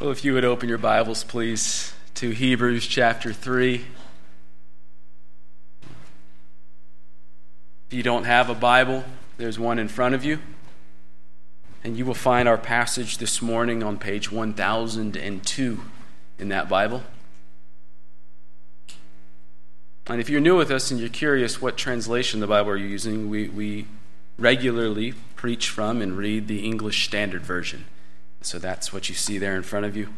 Well, if you would open your Bibles, please, to Hebrews chapter 3. If you don't have a Bible, there's one in front of you. And you will find our passage this morning on page 1002 in that Bible. And if you're new with us and you're curious what translation the Bible are you using, we, we regularly preach from and read the English Standard Version. So that's what you see there in front of you.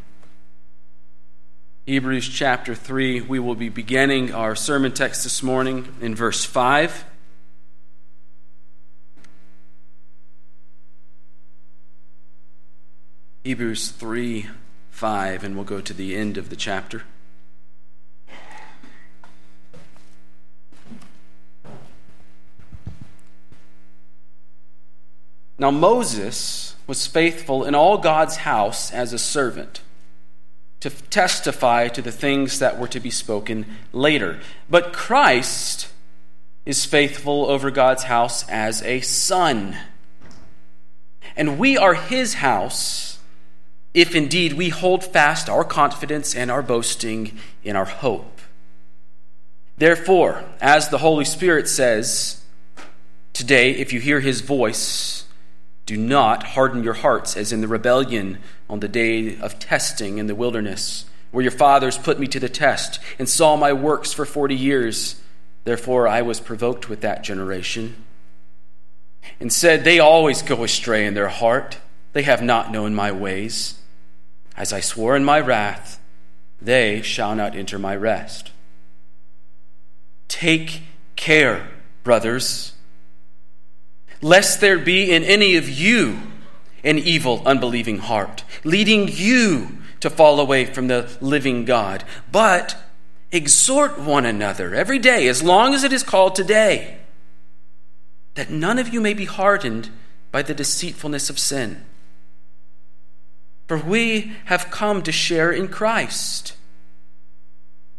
Hebrews chapter 3, we will be beginning our sermon text this morning in verse 5. Hebrews 3 5, and we'll go to the end of the chapter. Now, Moses was faithful in all God's house as a servant to testify to the things that were to be spoken later. But Christ is faithful over God's house as a son. And we are his house if indeed we hold fast our confidence and our boasting in our hope. Therefore, as the Holy Spirit says, today, if you hear his voice, do not harden your hearts as in the rebellion on the day of testing in the wilderness, where your fathers put me to the test and saw my works for forty years. Therefore I was provoked with that generation and said, They always go astray in their heart. They have not known my ways. As I swore in my wrath, they shall not enter my rest. Take care, brothers lest there be in any of you an evil, unbelieving heart, leading you to fall away from the living God. But exhort one another every day, as long as it is called today, that none of you may be hardened by the deceitfulness of sin. For we have come to share in Christ.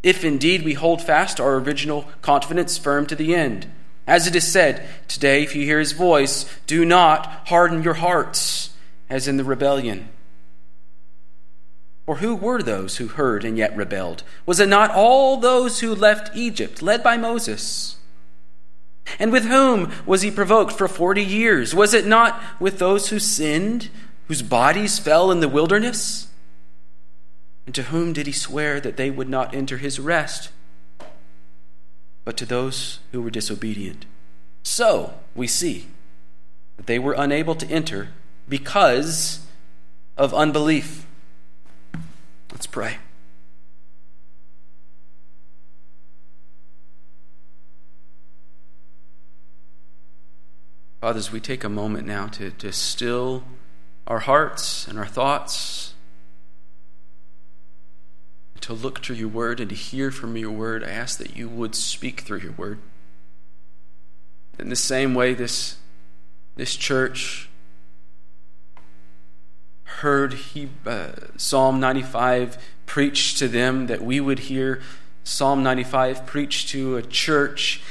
If indeed we hold fast our original confidence firm to the end. As it is said, Today, if you hear his voice, do not harden your hearts, as in the rebellion. For who were those who heard and yet rebelled? Was it not all those who left Egypt, led by Moses? And with whom was he provoked for forty years? Was it not with those who sinned, whose bodies fell in the wilderness? And to whom did he swear that they would not enter his rest? But to those who were disobedient. So we see that they were unable to enter because of unbelief. Let's pray. Fathers, we take a moment now to, to still our hearts and our thoughts to look to your word and to hear from your word. I ask that you would speak through your word. In the same way, this, this church heard he, uh, Psalm 95 preached to them, that we would hear Psalm 95 preached to a church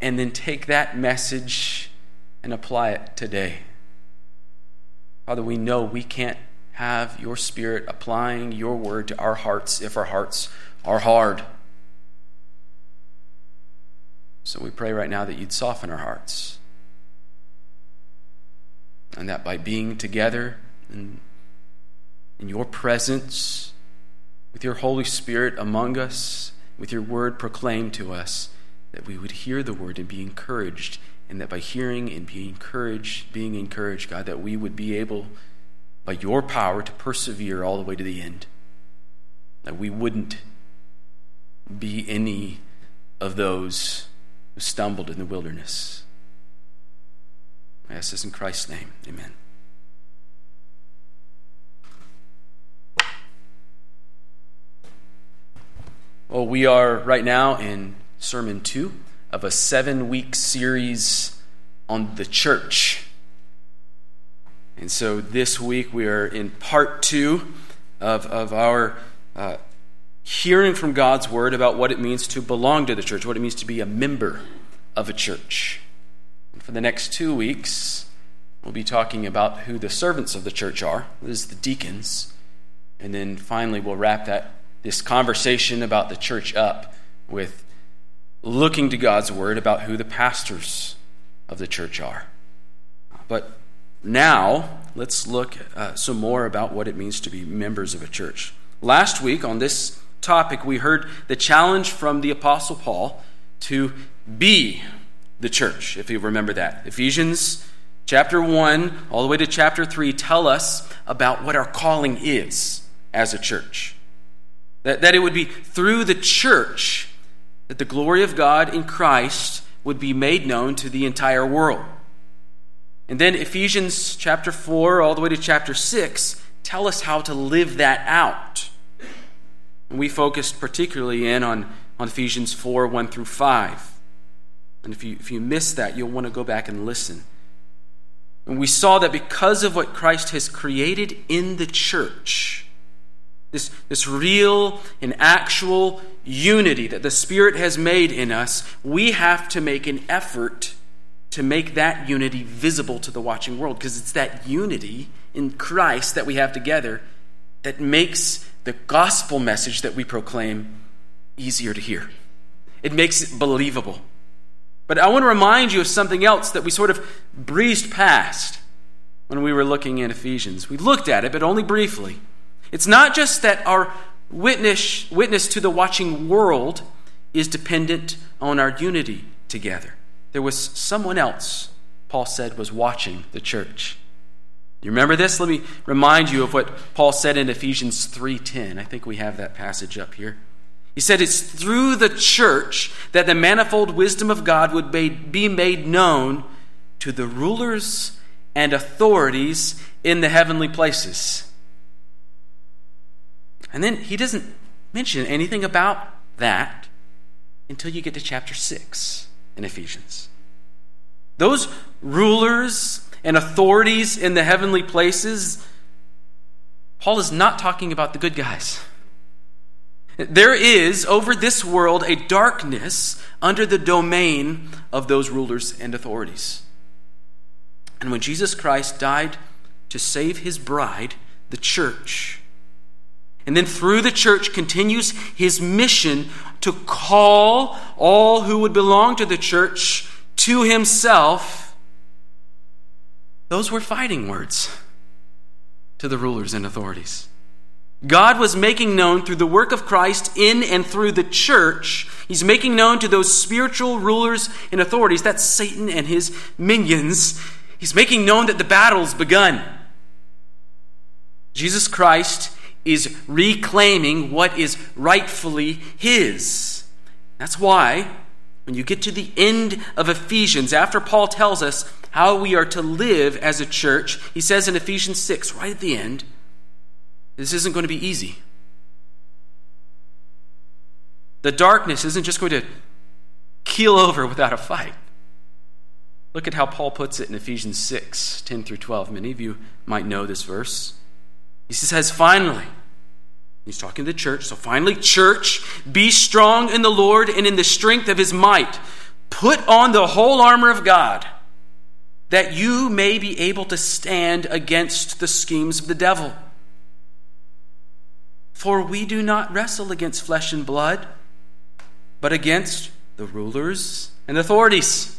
and then take that message and apply it today. Father, we know we can't have your Spirit applying your word to our hearts if our hearts are hard. So we pray right now that you'd soften our hearts. And that by being together in, in your presence, with your Holy Spirit among us, with your word proclaimed to us, that we would hear the word and be encouraged, and that by hearing and being encouraged, being encouraged, God, that we would be able by your power to persevere all the way to the end. That we wouldn't be any of those who stumbled in the wilderness. I ask this in Christ's name. Amen. Well, we are right now in Sermon 2 of a seven week series on the church. And so this week we are in part two of, of our uh, hearing from God's word about what it means to belong to the church, what it means to be a member of a church. And for the next two weeks, we'll be talking about who the servants of the church are. This is the deacons. And then finally, we'll wrap that this conversation about the church up with looking to God's word about who the pastors of the church are. But now, let's look uh, some more about what it means to be members of a church. Last week on this topic, we heard the challenge from the Apostle Paul to be the church, if you remember that. Ephesians chapter 1 all the way to chapter 3 tell us about what our calling is as a church. That, that it would be through the church that the glory of God in Christ would be made known to the entire world. And then Ephesians chapter 4 all the way to chapter 6 tell us how to live that out. And we focused particularly in on, on Ephesians 4 1 through 5. And if you, if you missed that, you'll want to go back and listen. And we saw that because of what Christ has created in the church, this, this real and actual unity that the Spirit has made in us, we have to make an effort to make that unity visible to the watching world because it's that unity in Christ that we have together that makes the gospel message that we proclaim easier to hear. It makes it believable. But I want to remind you of something else that we sort of breezed past when we were looking in Ephesians. We looked at it, but only briefly. It's not just that our witness, witness to the watching world is dependent on our unity together. There was someone else, Paul said, was watching the church. You remember this? Let me remind you of what Paul said in Ephesians 3:10. I think we have that passage up here. He said it's through the church that the manifold wisdom of God would be made known to the rulers and authorities in the heavenly places. And then he doesn't mention anything about that until you get to chapter 6 in Ephesians. Those rulers and authorities in the heavenly places, Paul is not talking about the good guys. There is over this world a darkness under the domain of those rulers and authorities. And when Jesus Christ died to save his bride, the church, and then through the church continues his mission to call all who would belong to the church to himself, those were fighting words to the rulers and authorities. God was making known through the work of Christ in and through the church, He's making known to those spiritual rulers and authorities, that's Satan and his minions, He's making known that the battle's begun. Jesus Christ is reclaiming what is rightfully His. That's why, when you get to the end of Ephesians, after Paul tells us how we are to live as a church, he says in Ephesians 6, right at the end, this isn't going to be easy. The darkness isn't just going to keel over without a fight. Look at how Paul puts it in Ephesians 6 10 through 12. Many of you might know this verse. He says, finally, he's talking to the church. So finally, church, be strong in the Lord and in the strength of his might. Put on the whole armor of God, that you may be able to stand against the schemes of the devil. For we do not wrestle against flesh and blood, but against the rulers and authorities,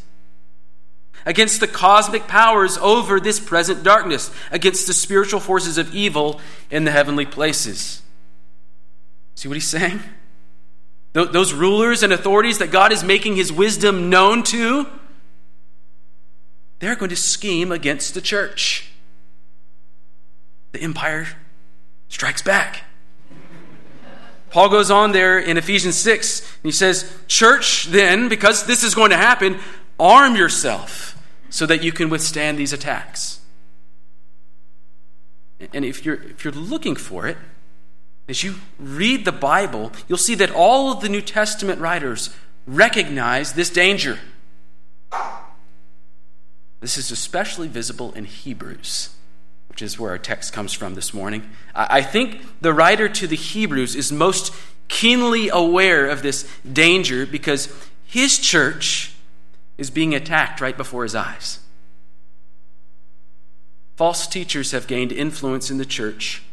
against the cosmic powers over this present darkness, against the spiritual forces of evil in the heavenly places. See what he's saying? Those rulers and authorities that God is making his wisdom known to, they're going to scheme against the church. The empire strikes back. Paul goes on there in Ephesians 6, and he says, Church, then, because this is going to happen, arm yourself so that you can withstand these attacks. And if you're, if you're looking for it, as you read the Bible, you'll see that all of the New Testament writers recognize this danger. This is especially visible in Hebrews which is where our text comes from this morning. I think the writer to the Hebrews is most keenly aware of this danger because his church is being attacked right before his eyes. False teachers have gained influence in the church.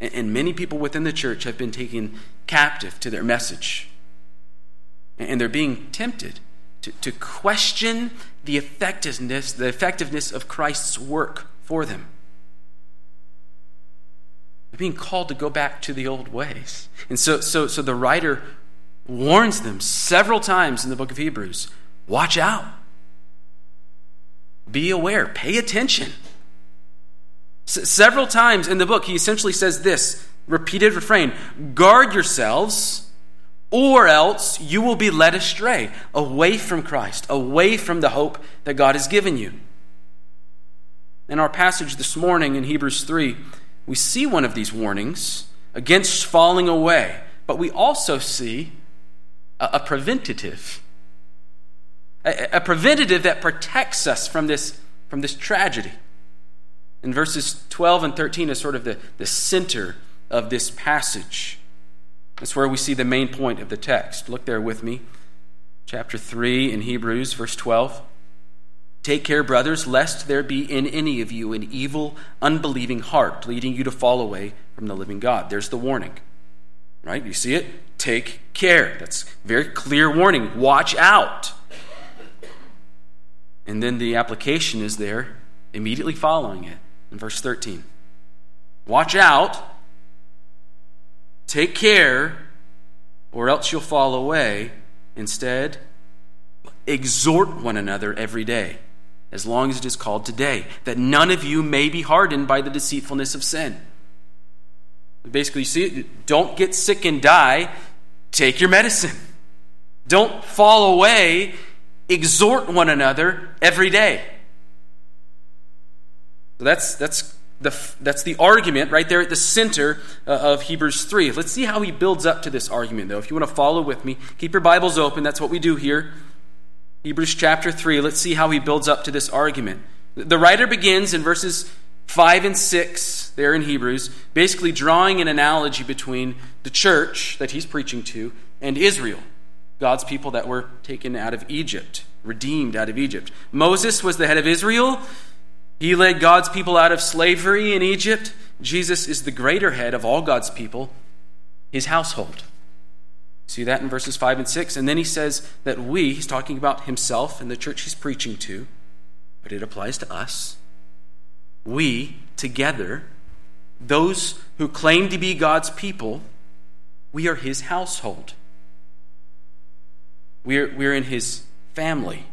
And many people within the church have been taken captive to their message. And they're being tempted to, to question the effectiveness, the effectiveness of Christ's work for them. They're being called to go back to the old ways. And so, so, so the writer warns them several times in the book of Hebrews watch out, be aware, pay attention. S- several times in the book, he essentially says this repeated refrain guard yourselves, or else you will be led astray, away from Christ, away from the hope that God has given you. In our passage this morning in Hebrews 3, we see one of these warnings against falling away, but we also see a, a preventative. A, a preventative that protects us from this, from this tragedy. In verses 12 and 13 is sort of the, the center of this passage. That's where we see the main point of the text. Look there with me. Chapter 3 in Hebrews, verse 12. Take care, brothers, lest there be in any of you an evil, unbelieving heart, leading you to fall away from the living God. There's the warning. Right? You see it? Take care. That's very clear warning. Watch out. And then the application is there immediately following it in verse 13. Watch out, take care, or else you'll fall away. Instead, exhort one another every day, as long as it is called today, that none of you may be hardened by the deceitfulness of sin. Basically, you see, don't get sick and die, take your medicine. Don't fall away, exhort one another every day. So that's, that's, the, that's the argument right there at the center uh, of Hebrews 3. Let's see how he builds up to this argument, though. If you want to follow with me, keep your Bibles open. That's what we do here. Hebrews chapter 3. Let's see how he builds up to this argument. The writer begins in verses 5 and 6 there in Hebrews, basically drawing an analogy between the church that he's preaching to and Israel, God's people that were taken out of Egypt, redeemed out of Egypt. Moses was the head of Israel. He led God's people out of slavery in Egypt. Jesus is the greater head of all God's people, his household. See that in verses 5 and 6? And then he says that we, he's talking about himself and the church he's preaching to, but it applies to us. We, together, those who claim to be God's people, we are his household. We're, we're in his family.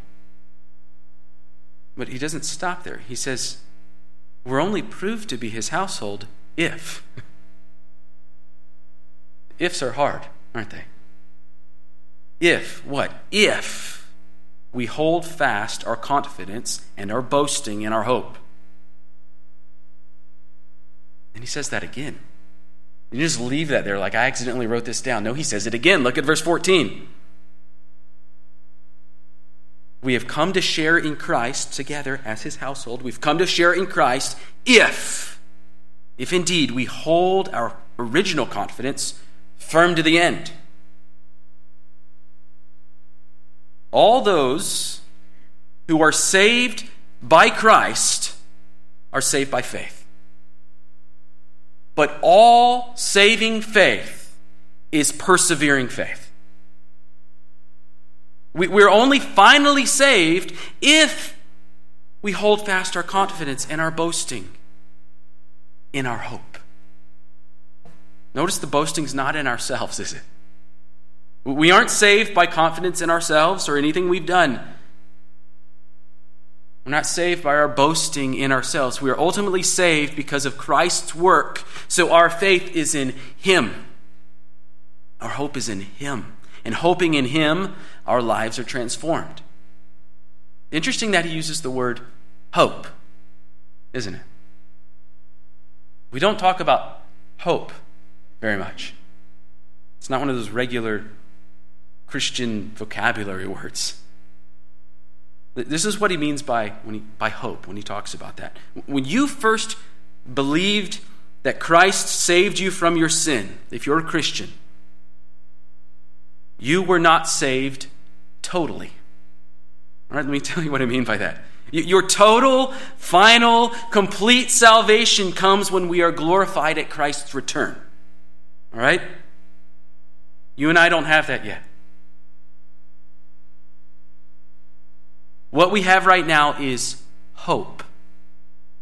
But he doesn't stop there. He says, We're only proved to be his household if. Ifs are hard, aren't they? If, what? If we hold fast our confidence and our boasting and our hope. And he says that again. You just leave that there like I accidentally wrote this down. No, he says it again. Look at verse 14. We have come to share in Christ together as his household. We've come to share in Christ if, if indeed we hold our original confidence firm to the end. All those who are saved by Christ are saved by faith. But all saving faith is persevering faith. We, we're only finally saved if we hold fast our confidence and our boasting in our hope. Notice the boasting's not in ourselves, is it? We aren't saved by confidence in ourselves or anything we've done. We're not saved by our boasting in ourselves. We are ultimately saved because of Christ's work. So our faith is in Him. Our hope is in Him. And hoping in Him, our lives are transformed. Interesting that he uses the word hope, isn't it? We don't talk about hope very much. It's not one of those regular Christian vocabulary words. This is what he means by, when he, by hope when he talks about that. When you first believed that Christ saved you from your sin, if you're a Christian, you were not saved totally. All right, let me tell you what I mean by that. Your total, final, complete salvation comes when we are glorified at Christ's return. All right? You and I don't have that yet. What we have right now is hope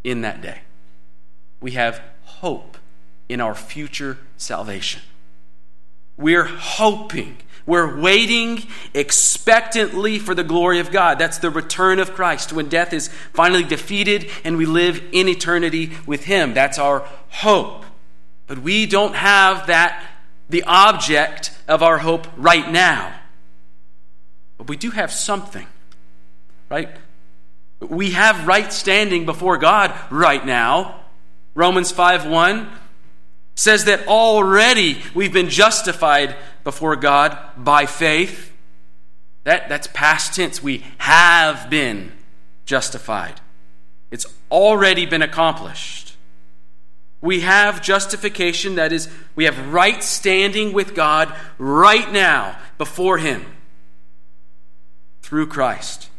in that day. We have hope in our future salvation. We're hoping we're waiting expectantly for the glory of God. That's the return of Christ when death is finally defeated and we live in eternity with Him. That's our hope. But we don't have that, the object of our hope right now. But we do have something, right? We have right standing before God right now. Romans 5 1 says that already we've been justified before God by faith. That, that's past tense. We have been justified, it's already been accomplished. We have justification, that is, we have right standing with God right now before Him through Christ.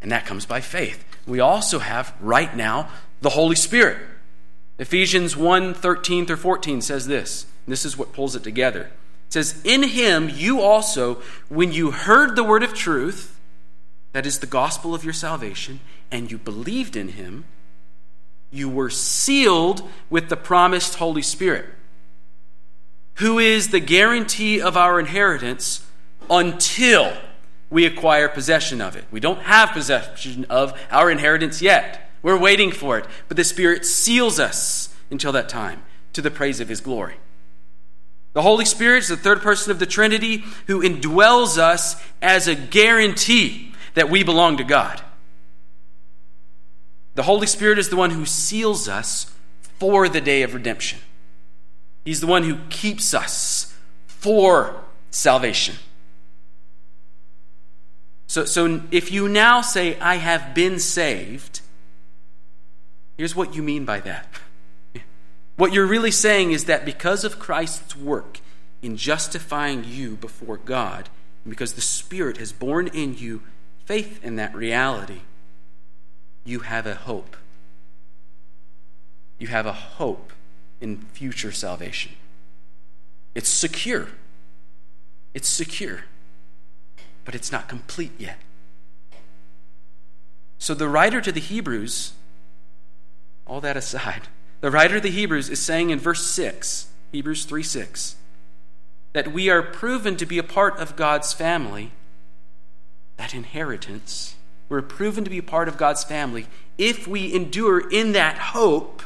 And that comes by faith. We also have right now the Holy Spirit. Ephesians 1 13 through 14 says this. This is what pulls it together. It says, In him you also, when you heard the word of truth, that is the gospel of your salvation, and you believed in him, you were sealed with the promised Holy Spirit, who is the guarantee of our inheritance until we acquire possession of it. We don't have possession of our inheritance yet. We're waiting for it, but the Spirit seals us until that time to the praise of His glory. The Holy Spirit is the third person of the Trinity who indwells us as a guarantee that we belong to God. The Holy Spirit is the one who seals us for the day of redemption. He's the one who keeps us for salvation. So, so if you now say, I have been saved, Here's what you mean by that. What you're really saying is that because of Christ's work in justifying you before God, and because the Spirit has born in you faith in that reality, you have a hope. You have a hope in future salvation. It's secure. It's secure, but it's not complete yet. So the writer to the Hebrews all that aside, the writer of the Hebrews is saying in verse 6, Hebrews 3 6, that we are proven to be a part of God's family, that inheritance. We're proven to be a part of God's family if we endure in that hope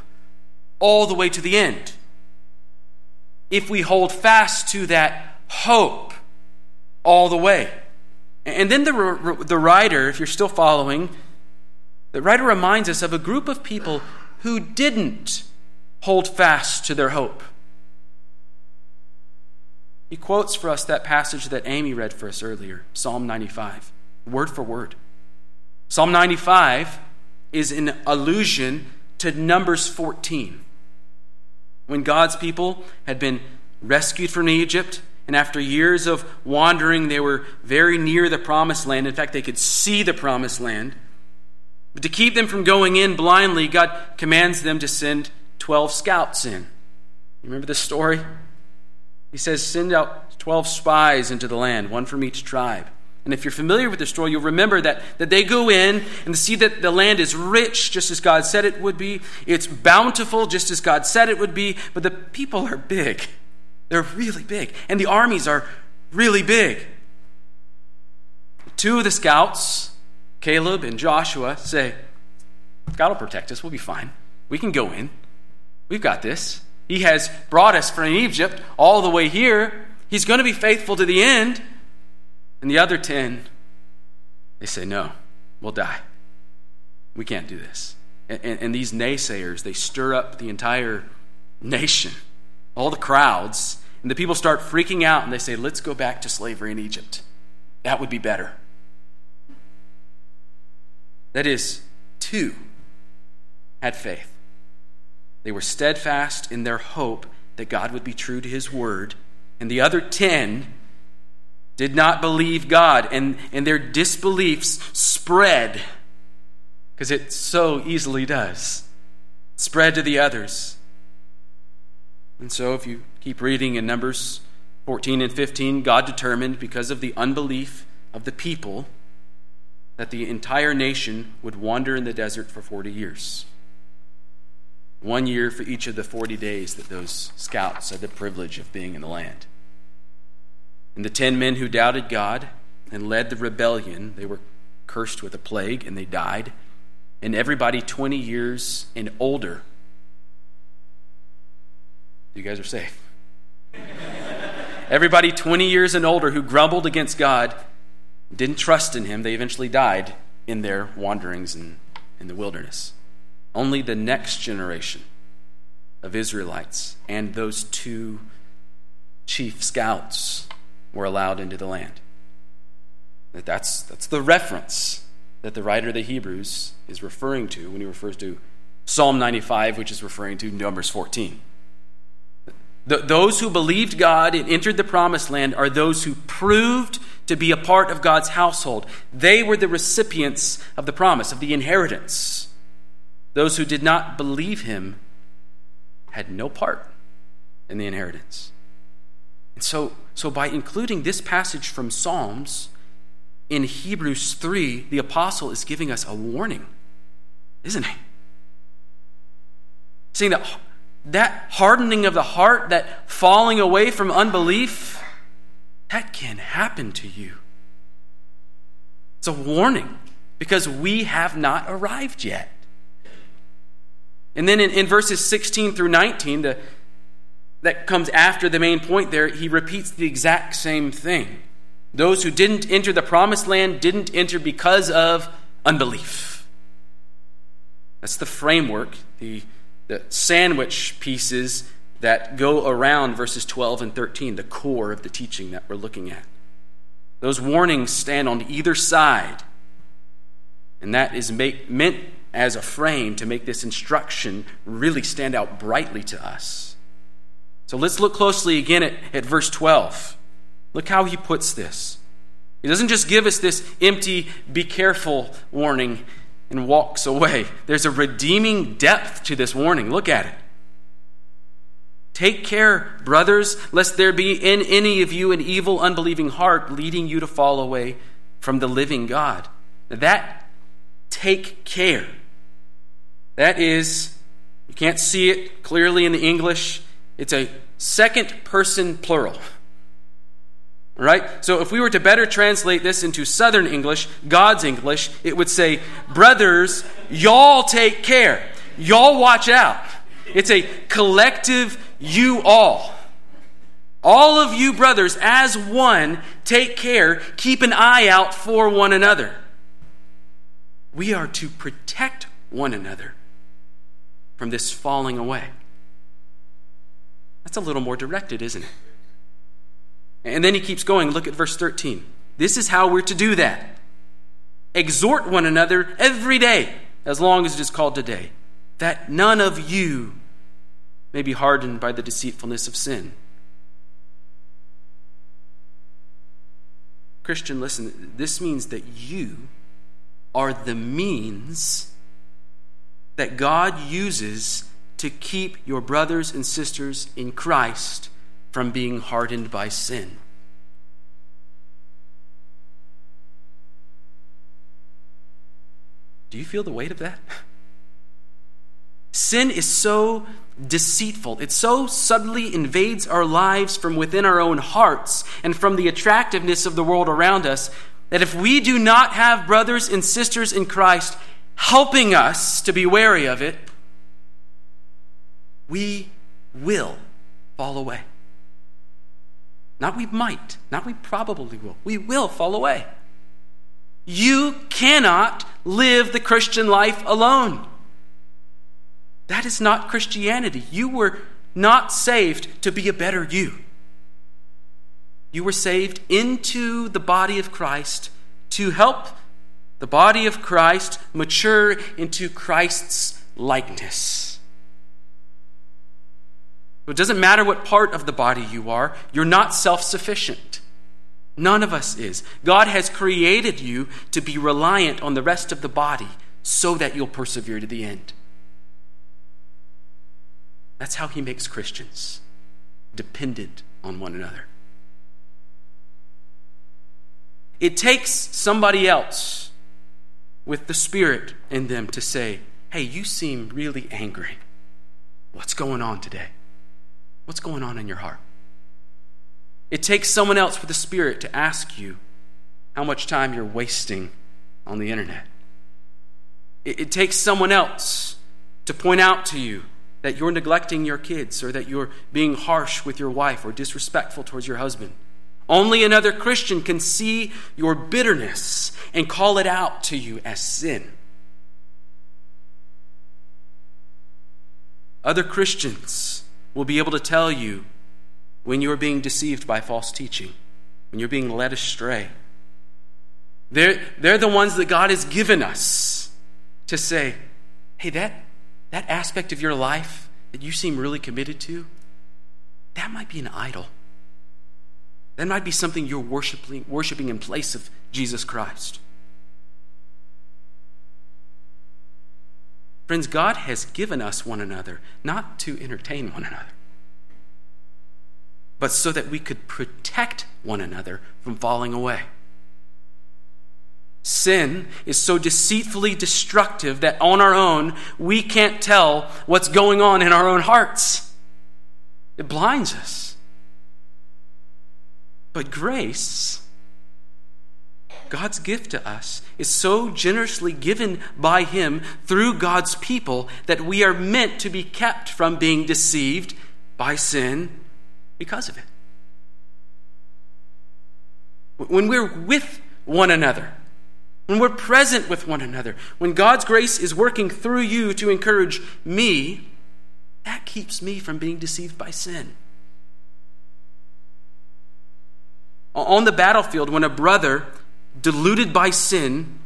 all the way to the end. If we hold fast to that hope all the way. And then the, the writer, if you're still following, the writer reminds us of a group of people who didn't hold fast to their hope. He quotes for us that passage that Amy read for us earlier, Psalm 95, word for word. Psalm 95 is an allusion to Numbers 14. When God's people had been rescued from Egypt, and after years of wandering, they were very near the promised land. In fact, they could see the promised land. But to keep them from going in blindly, God commands them to send 12 scouts in. You remember this story? He says, Send out 12 spies into the land, one from each tribe. And if you're familiar with the story, you'll remember that, that they go in and see that the land is rich, just as God said it would be. It's bountiful, just as God said it would be. But the people are big. They're really big. And the armies are really big. Two of the scouts Caleb and Joshua say, God will protect us. We'll be fine. We can go in. We've got this. He has brought us from Egypt all the way here. He's going to be faithful to the end. And the other 10, they say, No, we'll die. We can't do this. And, and, and these naysayers, they stir up the entire nation, all the crowds. And the people start freaking out and they say, Let's go back to slavery in Egypt. That would be better. That is, two had faith. They were steadfast in their hope that God would be true to his word, and the other ten did not believe God, and, and their disbeliefs spread because it so easily does. Spread to the others. And so, if you keep reading in Numbers 14 and 15, God determined, because of the unbelief of the people, that the entire nation would wander in the desert for 40 years. One year for each of the 40 days that those scouts had the privilege of being in the land. And the ten men who doubted God and led the rebellion, they were cursed with a plague and they died. And everybody 20 years and older, you guys are safe. everybody 20 years and older who grumbled against God, didn't trust in Him, they eventually died in their wanderings in, in the wilderness. Only the next generation of Israelites and those two chief scouts were allowed into the land. That's, that's the reference that the writer of the Hebrews is referring to when he refers to Psalm 95, which is referring to Numbers 14. The, those who believed God and entered the promised land are those who proved to be a part of God's household. They were the recipients of the promise, of the inheritance. Those who did not believe him had no part in the inheritance. And so, so by including this passage from Psalms in Hebrews 3, the apostle is giving us a warning, isn't he? Saying that that hardening of the heart, that falling away from unbelief, that can happen to you. It's a warning because we have not arrived yet. And then in, in verses 16 through 19, the, that comes after the main point there, he repeats the exact same thing. Those who didn't enter the promised land didn't enter because of unbelief. That's the framework, the, the sandwich pieces that go around verses 12 and 13, the core of the teaching that we're looking at. Those warnings stand on either side, and that is make, meant as a frame to make this instruction really stand out brightly to us. So let's look closely again at, at verse 12. Look how he puts this. He doesn't just give us this empty, be careful warning and walks away. There's a redeeming depth to this warning. Look at it. Take care, brothers, lest there be in any of you an evil, unbelieving heart leading you to fall away from the living God. That take care. That is, you can't see it clearly in the English, it's a second person plural. Right? So if we were to better translate this into Southern English, God's English, it would say, Brothers, y'all take care. Y'all watch out. It's a collective you all. All of you brothers, as one, take care, keep an eye out for one another. We are to protect one another from this falling away. That's a little more directed, isn't it? And then he keeps going. Look at verse 13. This is how we're to do that. Exhort one another every day, as long as it is called today, that none of you may be hardened by the deceitfulness of sin. Christian, listen, this means that you are the means that God uses to keep your brothers and sisters in Christ from being hardened by sin. Do you feel the weight of that? Sin is so deceitful. It so subtly invades our lives from within our own hearts and from the attractiveness of the world around us that if we do not have brothers and sisters in Christ helping us to be wary of it, we will fall away. Not we might, not we probably will. We will fall away. You cannot live the Christian life alone. That is not Christianity. You were not saved to be a better you. You were saved into the body of Christ to help the body of Christ mature into Christ's likeness. It doesn't matter what part of the body you are, you're not self sufficient. None of us is. God has created you to be reliant on the rest of the body so that you'll persevere to the end. That's how he makes Christians dependent on one another. It takes somebody else with the Spirit in them to say, Hey, you seem really angry. What's going on today? What's going on in your heart? It takes someone else with the Spirit to ask you how much time you're wasting on the internet. It, it takes someone else to point out to you that you're neglecting your kids or that you're being harsh with your wife or disrespectful towards your husband. Only another Christian can see your bitterness and call it out to you as sin. Other Christians will be able to tell you when you are being deceived by false teaching, when you're being led astray. They're, they're the ones that God has given us to say, hey, that, that aspect of your life that you seem really committed to, that might be an idol. That might be something you're worshiping, worshiping in place of Jesus Christ. Friends, God has given us one another not to entertain one another, but so that we could protect one another from falling away. Sin is so deceitfully destructive that on our own, we can't tell what's going on in our own hearts. It blinds us. But grace, God's gift to us, is so generously given by Him through God's people that we are meant to be kept from being deceived by sin because of it. When we're with one another, when we're present with one another, when God's grace is working through you to encourage me, that keeps me from being deceived by sin. On the battlefield, when a brother, deluded by sin,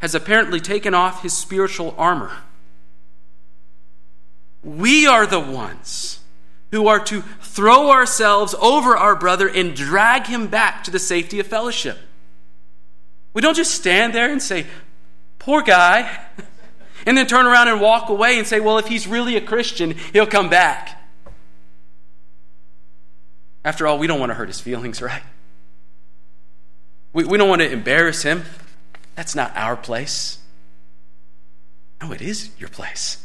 has apparently taken off his spiritual armor, we are the ones who are to throw ourselves over our brother and drag him back to the safety of fellowship. We don't just stand there and say, poor guy, and then turn around and walk away and say, well, if he's really a Christian, he'll come back. After all, we don't want to hurt his feelings, right? We, we don't want to embarrass him. That's not our place. No, it is your place.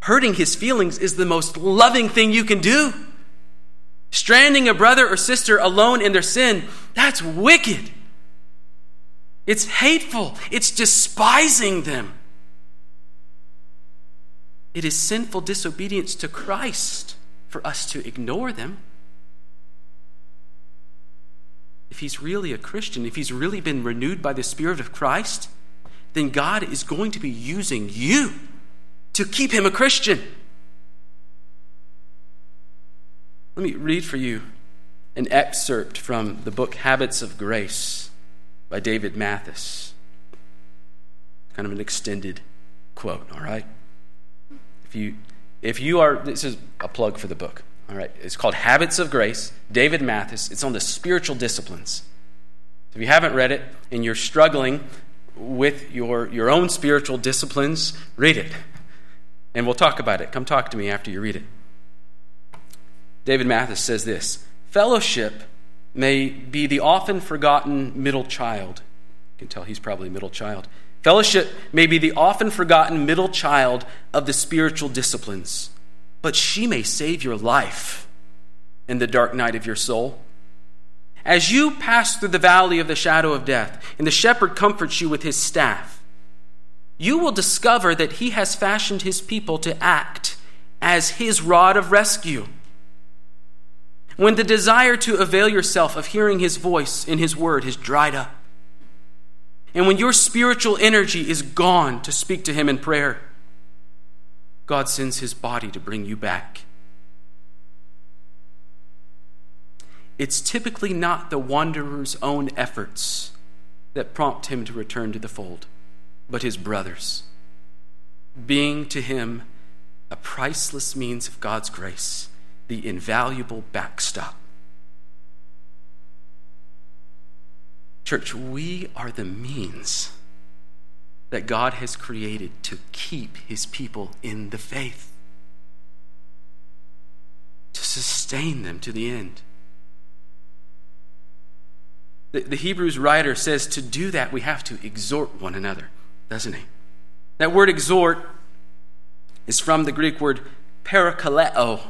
Hurting his feelings is the most loving thing you can do. Stranding a brother or sister alone in their sin, that's wicked. It's hateful, it's despising them. It is sinful disobedience to Christ for us to ignore them. If he's really a Christian, if he's really been renewed by the Spirit of Christ, then God is going to be using you to keep him a Christian. Let me read for you an excerpt from the book Habits of Grace by David Mathis. Kind of an extended quote, all right? If you if you are this is a plug for the book. All right. It's called Habits of Grace, David Mathis. It's on the spiritual disciplines. If you haven't read it and you're struggling with your, your own spiritual disciplines, read it. And we'll talk about it. Come talk to me after you read it. David Mathis says this Fellowship may be the often forgotten middle child. You can tell he's probably middle child. Fellowship may be the often forgotten middle child of the spiritual disciplines, but she may save your life in the dark night of your soul. As you pass through the valley of the shadow of death, and the shepherd comforts you with his staff, you will discover that he has fashioned his people to act as his rod of rescue. When the desire to avail yourself of hearing his voice in his word has dried up, and when your spiritual energy is gone to speak to him in prayer, God sends his body to bring you back. It's typically not the wanderer's own efforts that prompt him to return to the fold, but his brothers, being to him a priceless means of God's grace the invaluable backstop. Church, we are the means that God has created to keep his people in the faith, to sustain them to the end. The, the, Hebrews writer says to do that, we have to exhort one another, doesn't he? That word exhort is from the Greek word parakaleo,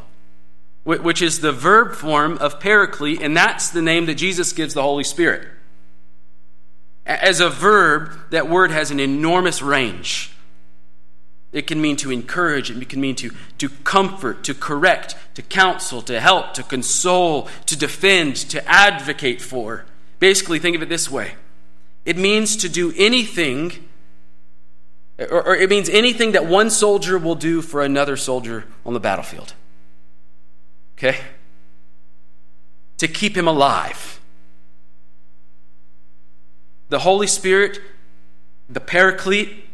which is the verb form of paraclete, and that's the name that Jesus gives the Holy Spirit. As a verb, that word has an enormous range. It can mean to encourage, it can mean to, to comfort, to correct, to counsel, to help, to console, to defend, to advocate for. Basically, think of it this way it means to do anything, or, or it means anything that one soldier will do for another soldier on the battlefield. Okay? To keep him alive the Holy Spirit, the Paraclete,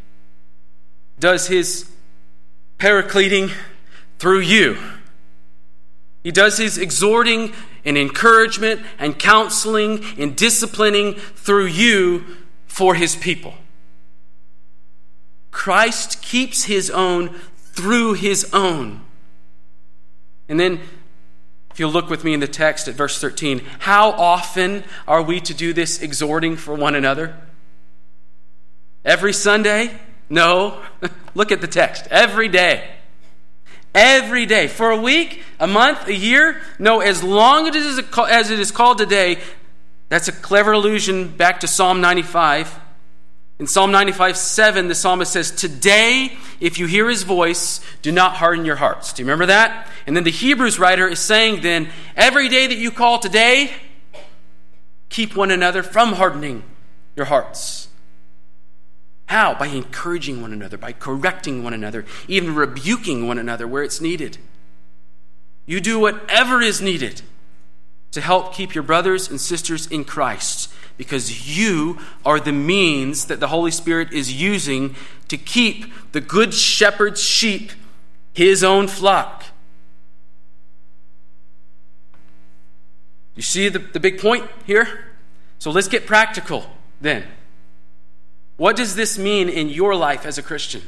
does his paracleting through you. He does his exhorting and encouragement and counseling and disciplining through you for his people. Christ keeps his own through his own. And then if you'll look with me in the text at verse 13, how often are we to do this exhorting for one another? Every Sunday? No. look at the text. Every day. Every day. For a week, a month, a year? No, as long as it is called today, that's a clever allusion back to Psalm 95. In Psalm 95 7, the psalmist says, Today, if you hear his voice, do not harden your hearts. Do you remember that? And then the Hebrews writer is saying, then, every day that you call today, keep one another from hardening your hearts. How? By encouraging one another, by correcting one another, even rebuking one another where it's needed. You do whatever is needed to help keep your brothers and sisters in Christ because you are the means that the Holy Spirit is using to keep the good shepherd's sheep, his own flock. You see the, the big point here? So let's get practical then. What does this mean in your life as a Christian?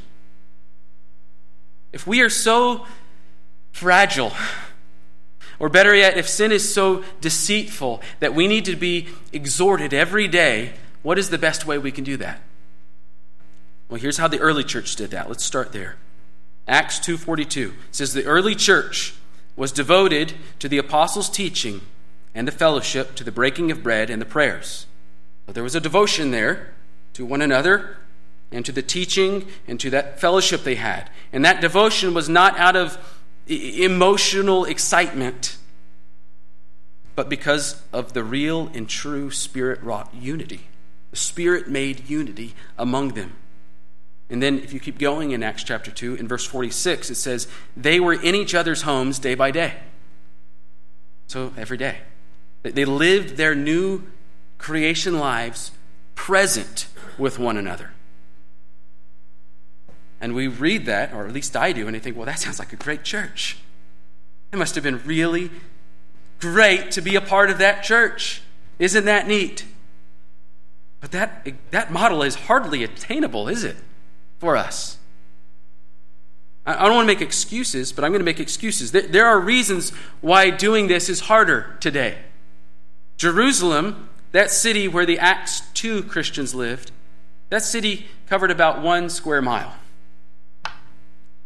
If we are so fragile, or better yet, if sin is so deceitful that we need to be exhorted every day, what is the best way we can do that? Well, here's how the early church did that. Let's start there. Acts 2:42 says the early church was devoted to the apostles' teaching and the fellowship, to the breaking of bread and the prayers. There was a devotion there to one another and to the teaching and to that fellowship they had. And that devotion was not out of emotional excitement, but because of the real and true Spirit wrought unity. The Spirit made unity among them. And then, if you keep going in Acts chapter 2, in verse 46, it says, They were in each other's homes day by day. So, every day. They lived their new creation lives present with one another. And we read that, or at least I do, and I think, well, that sounds like a great church. It must have been really great to be a part of that church. Isn't that neat? But that, that model is hardly attainable, is it, for us? I don't want to make excuses, but I'm going to make excuses. There are reasons why doing this is harder today. Jerusalem, that city where the Acts 2 Christians lived, that city covered about one square mile.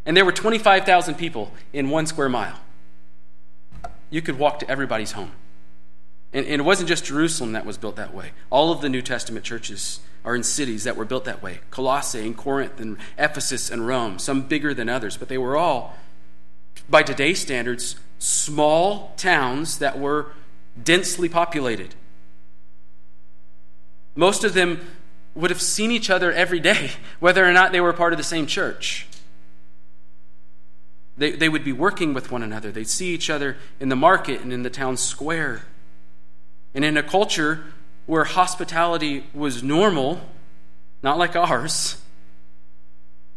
And there were 25,000 people in one square mile. You could walk to everybody's home. And, and, it wasn't just Jerusalem that was built that way. All of the New Testament churches are in cities that were built that way Colossae and Corinth and Ephesus and Rome, some bigger than others, but they were all, by today's standards, small towns that were densely populated. Most of them would have seen each other every day, whether or not they were part of the same church. They, they would be working with one another. They'd see each other in the market and in the town square. And in a culture where hospitality was normal, not like ours,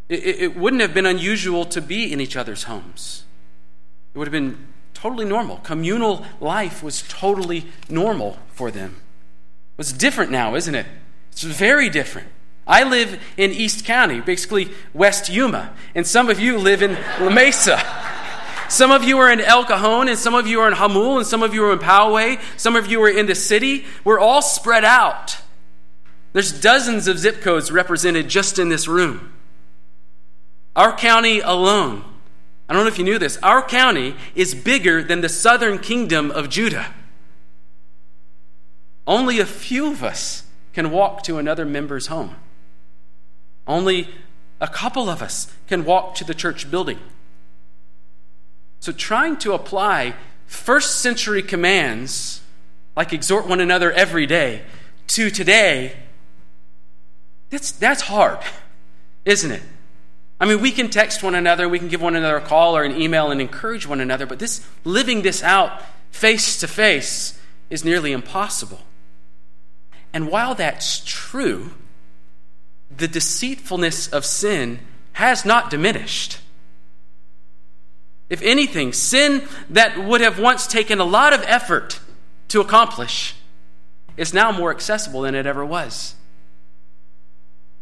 it, it wouldn't have been unusual to be in each other's homes. It would have been totally normal. Communal life was totally normal for them. It's different now, isn't it? It's very different. I live in East County, basically West Yuma, and some of you live in La Mesa. Some of you are in El Cajon, and some of you are in Jamul, and some of you are in Poway. Some of you are in the city. We're all spread out. There's dozens of zip codes represented just in this room. Our county alone, I don't know if you knew this, our county is bigger than the southern kingdom of Judah. Only a few of us can walk to another member's home. Only a couple of us can walk to the church building. So, trying to apply first century commands, like exhort one another every day, to today, that's, that's hard, isn't it? I mean, we can text one another, we can give one another a call or an email and encourage one another, but this living this out face to face is nearly impossible. And while that's true, the deceitfulness of sin has not diminished. If anything, sin that would have once taken a lot of effort to accomplish is now more accessible than it ever was.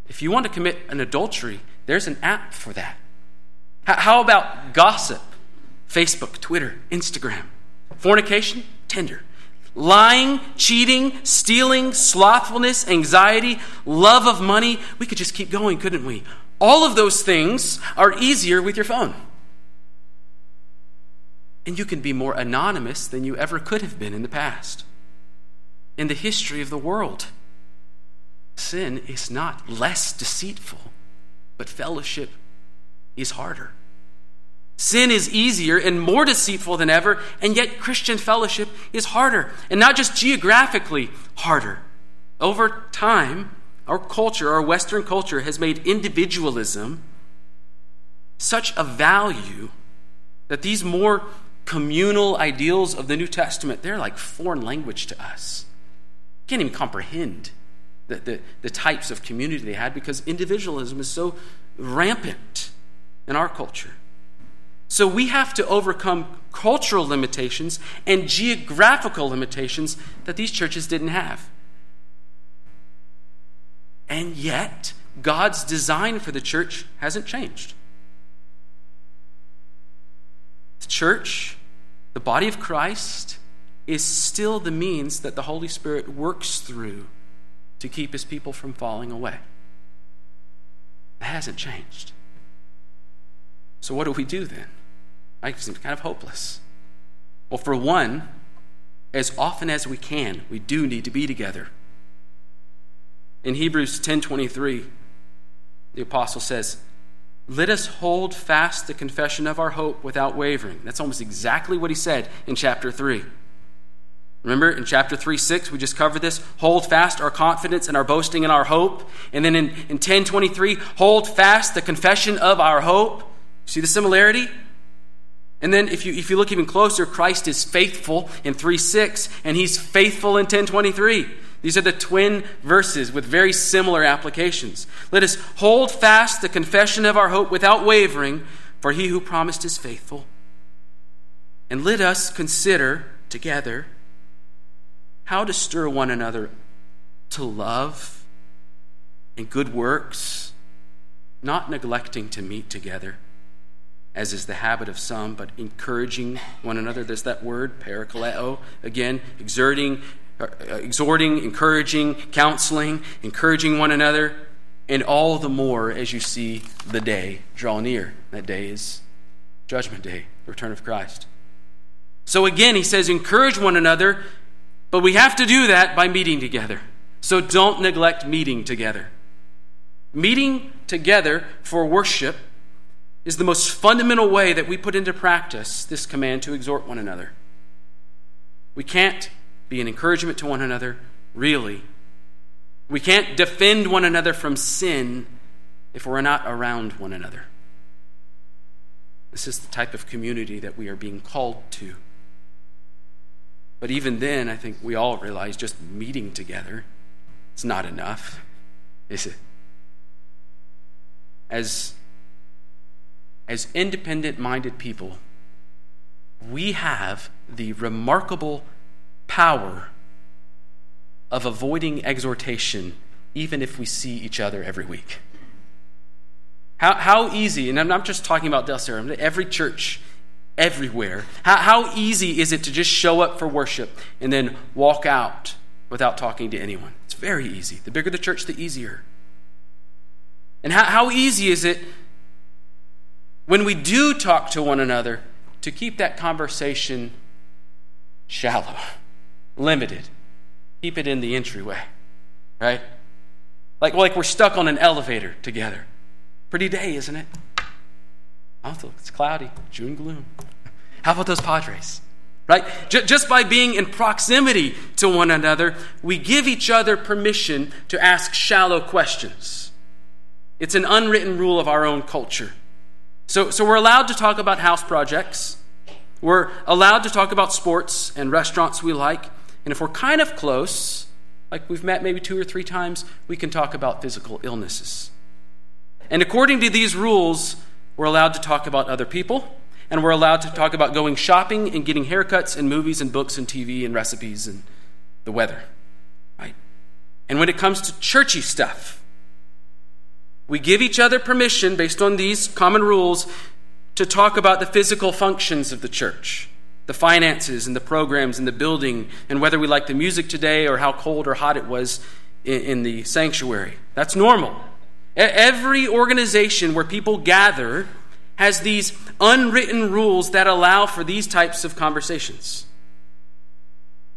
If you want to commit an adultery, there's an app for that. How about gossip? Facebook, Twitter, Instagram. Fornication? Tinder. Lying, cheating, stealing, slothfulness, anxiety, love of money. We could just keep going, couldn't we? All of those things are easier with your phone. And you can be more anonymous than you ever could have been in the past, in the history of the world. Sin is not less deceitful, but fellowship is harder. Sin is easier and more deceitful than ever, and yet Christian fellowship is harder, and not just geographically harder. Over time, our culture, our Western culture, has made individualism such a value that these more communal ideals of the New Testament, they're like foreign language to us. Can't even comprehend the, the, the types of community they had because individualism is so rampant in our culture. So we have to overcome cultural limitations and geographical limitations that these churches didn't have. And yet, God's design for the church hasn't changed. The church, the body of Christ, is still the means that the Holy Spirit works through to keep his people from falling away. It hasn't changed. So, what do we do then? I seem kind of hopeless. Well, for one, as often as we can, we do need to be together. In Hebrews 10:23, the apostle says, "Let us hold fast the confession of our hope without wavering." That's almost exactly what he said in chapter 3. Remember in chapter 3 6, we just covered this. Hold fast our confidence and our boasting and our hope. And then in, in 1023, hold fast the confession of our hope. See the similarity? And then if you, if you look even closer, Christ is faithful in 3 6, and he's faithful in 1023. These are the twin verses with very similar applications. Let us hold fast the confession of our hope without wavering, for he who promised is faithful. And let us consider together how to stir one another to love and good works, not neglecting to meet together, as is the habit of some, but encouraging one another. There's that word, parakaleo, again, exerting, uh, exhorting, encouraging, counseling, encouraging one another, and all the more as you see the day draw near. That day is Judgment Day, the return of Christ. So again, he says, encourage one another but we have to do that by meeting together. So don't neglect meeting together. Meeting together for worship is the most fundamental way that we put into practice this command to exhort one another. We can't be an encouragement to one another, really. We can't defend one another from sin if we're not around one another. This is the type of community that we are being called to. But even then, I think we all realize just meeting together is not enough, is it? As, as independent minded people, we have the remarkable power of avoiding exhortation even if we see each other every week? How, how easy, and I'm not just talking about Del Cerro, every church, everywhere, how, how easy is it to just show up for worship and then walk out without talking to anyone? It's very easy. The bigger the church, the easier. And how, how easy is it when we do talk to one another to keep that conversation shallow, limited, keep it in the entryway, right? Like, like we're stuck on an elevator together. Pretty day, isn't it? Oh, it's cloudy, June gloom. How about those Padres? Right? Just by being in proximity to one another, we give each other permission to ask shallow questions. It's an unwritten rule of our own culture. So, so we're allowed to talk about house projects. We're allowed to talk about sports and restaurants we like. And if we're kind of close, like we've met maybe two or three times, we can talk about physical illnesses. And according to these rules, we're allowed to talk about other people, and we're allowed to talk about going shopping and getting haircuts and movies and books and TV and recipes and the weather. Right? And when it comes to churchy stuff, we give each other permission based on these common rules to talk about the physical functions of the church, the finances and the programs and the building, and whether we like the music today or how cold or hot it was in, in the sanctuary. That's normal. Every organization where people gather has these unwritten rules that allow for these types of conversations.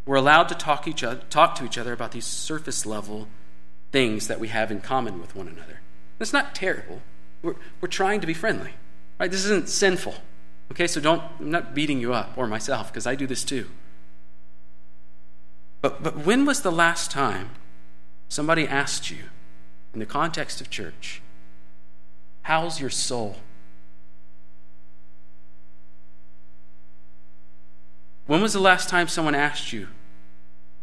We're allowed to talk, each other, talk to each other about these surface level things that we have in common with one another. It's not terrible. We're, we're trying to be friendly. Right? This isn't sinful. Okay, so don't I'm not beating you up or myself because I do this too. But but when was the last time somebody asked you in the context of church, how's your soul? When was the last time someone asked you,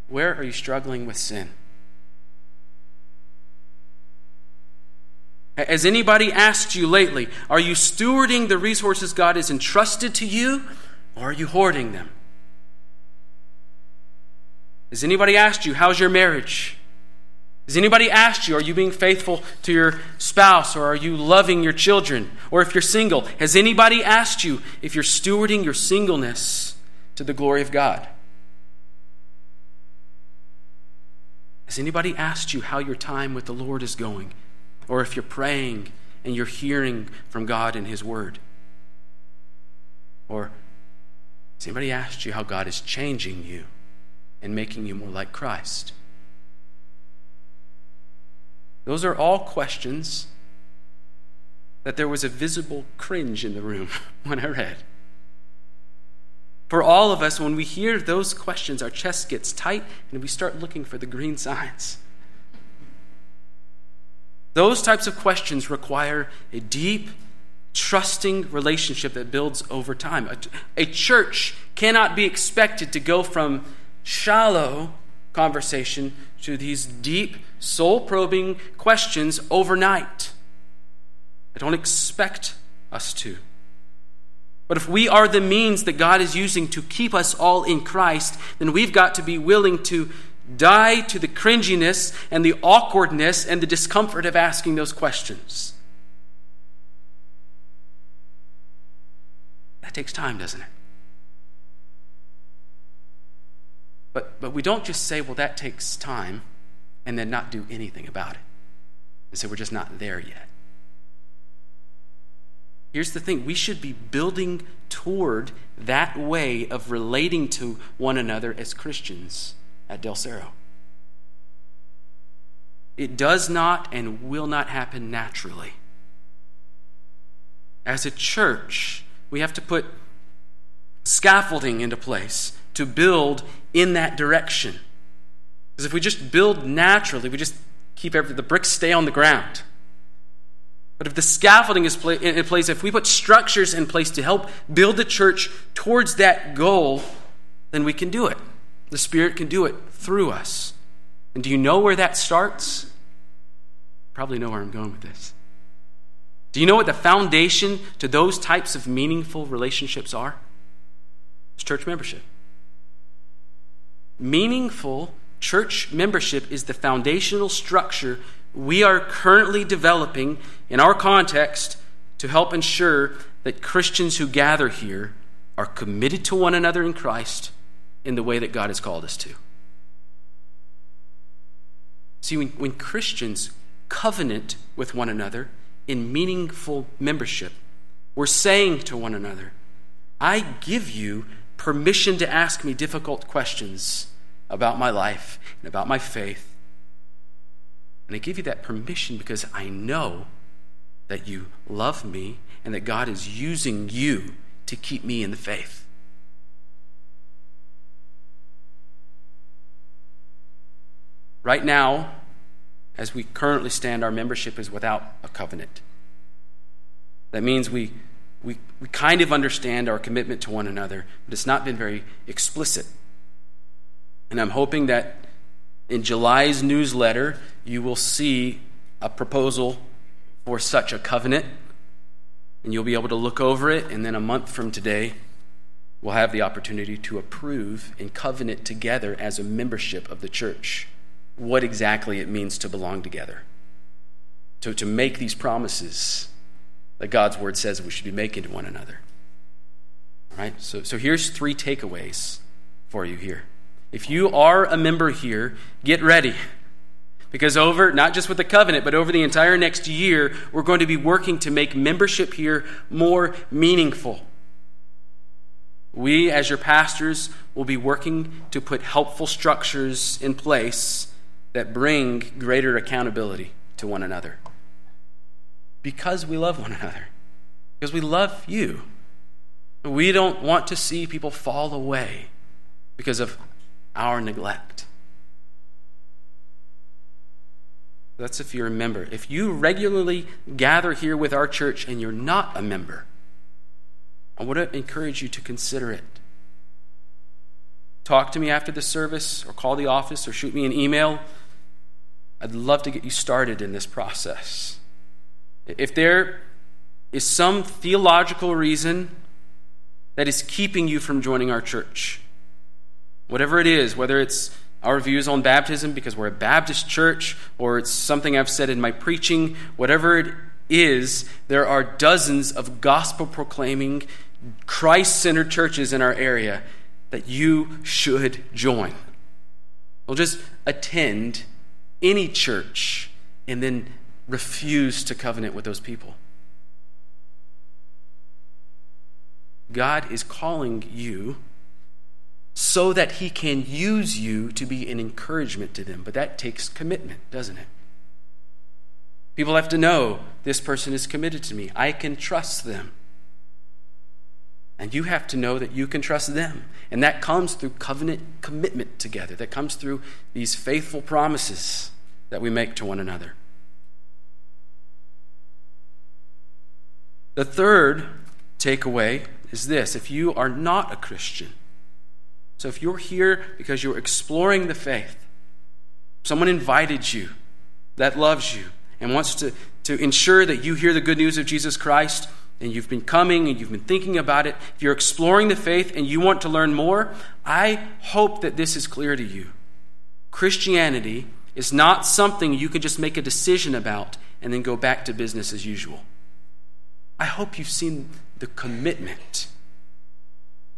where are you struggling with sin? Has anybody asked you lately, are you stewarding the resources God has entrusted to you, or are you hoarding them? Has anybody asked you, how's your marriage? Has anybody asked you, are you being faithful to your spouse, or are you loving your children? Or if you're single, has anybody asked you if you're stewarding your singleness to the glory of God? Has anybody asked you how your time with the Lord is going? Or if you're praying and you're hearing from God in His Word? Or has anybody asked you how God is changing you and making you more like Christ? Those are all questions that there was a visible cringe in the room when I read. For all of us, when we hear those questions, our chest gets tight and we start looking for the green signs. Those types of questions require a deep, trusting relationship that builds over time. A, a church cannot be expected to go from shallow conversation to these deep, soul probing questions overnight. I don't expect us to. But if we are the means that God is using to keep us all in Christ, then we've got to be willing to die to the cringiness and the awkwardness and the discomfort of asking those questions. That takes time, doesn't it? But, but we don't just say, well, that takes time, and then not do anything about it. And say, we're just not there yet. Here's the thing we should be building toward that way of relating to one another as Christians at Del Cerro. It does not and will not happen naturally. As a church, we have to put scaffolding into place to build in that direction. Because if we just build naturally, we just keep every, the bricks stay on the ground. But if the scaffolding is in place, if we put structures in place to help build the church towards that goal, then we can do it. The Spirit can do it through us. And do you know where that starts? Probably know where I'm going with this. Do you know what the foundation to those types of meaningful relationships are? It's church membership. Meaningful church membership is the foundational structure we are currently developing in our context to help ensure that Christians who gather here are committed to one another in Christ in the way that God has called us to. See, when, when Christians covenant with one another in meaningful membership, we're saying to one another, I give you permission to ask me difficult questions about my life and about my faith. And I give you that permission because I know that you love me and that God is using you to keep me in the faith. Right now, as we currently stand, our membership is without a covenant. That means we, we, we kind of understand our commitment to one another, but it's not been very explicit. And I'm hoping that in July's newsletter, you will see a proposal for such a covenant, and you'll be able to look over it, and then a month from today, we'll have the opportunity to approve and covenant together as a membership of the church what exactly it means to belong together. To, to make these promises that God's word says we should be making to one another. All right? So, so here's three takeaways for you here. If you are a member here, get ready. Because over, not just with the covenant, but over the entire next year, we're going to be working to make membership here more meaningful. We, as your pastors, will be working to put helpful structures in place that bring greater accountability to one another. Because we love one another. Because we love you. We don't want to see people fall away because of our neglect. That's if you're a member. If you regularly gather here with our church and you're not a member, I would encourage you to consider it. Talk to me after the service, or call the office, or shoot me an email. I'd love to get you started in this process. If there is some theological reason that is keeping you from joining our church, whatever it is, whether it's our views on baptism because we're a Baptist church, or it's something I've said in my preaching, whatever it is, there are dozens of gospel proclaiming, Christ centered churches in our area that you should join. Well, just attend any church and then refuse to covenant with those people. God is calling you so that he can use you to be an encouragement to them. But that takes commitment, doesn't it? People have to know this person is committed to me. I can trust them. And you have to know that you can trust them. And that comes through covenant commitment together, that comes through these faithful promises that we make to one another. The third takeaway is this if you are not a Christian, so if you're here because you're exploring the faith, someone invited you that loves you and wants to, to ensure that you hear the good news of Jesus Christ, and you've been coming and you've been thinking about it, if you're exploring the faith and you want to learn more, I hope that this is clear to you. Christianity is not something you can just make a decision about and then go back to business as usual. I hope you've seen the commitment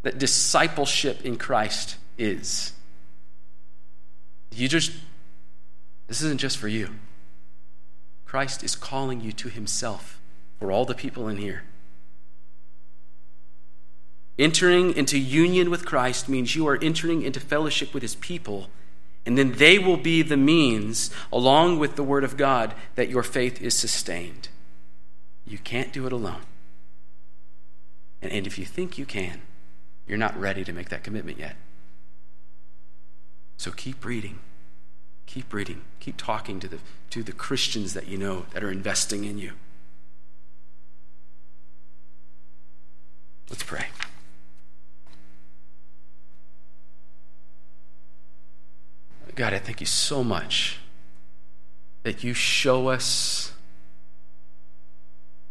that discipleship in Christ is. You just, this isn't just for you. Christ is calling you to himself for all the people in here. Entering into union with Christ means you are entering into fellowship with his people and then they will be the means, along with the Word of God, that your faith is sustained. You can't do it alone. And, and if you think you can, you're not ready to make that commitment yet. So keep reading. Keep reading. Keep talking to the, to the Christians that you know that are investing in you. Let's pray. God, I thank you so much that you show us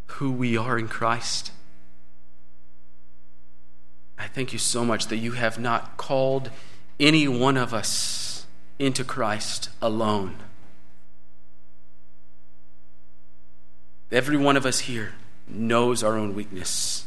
who we are in Christ. I thank you so much that you have not called any one of us into Christ alone. Every one of us here knows our own weakness.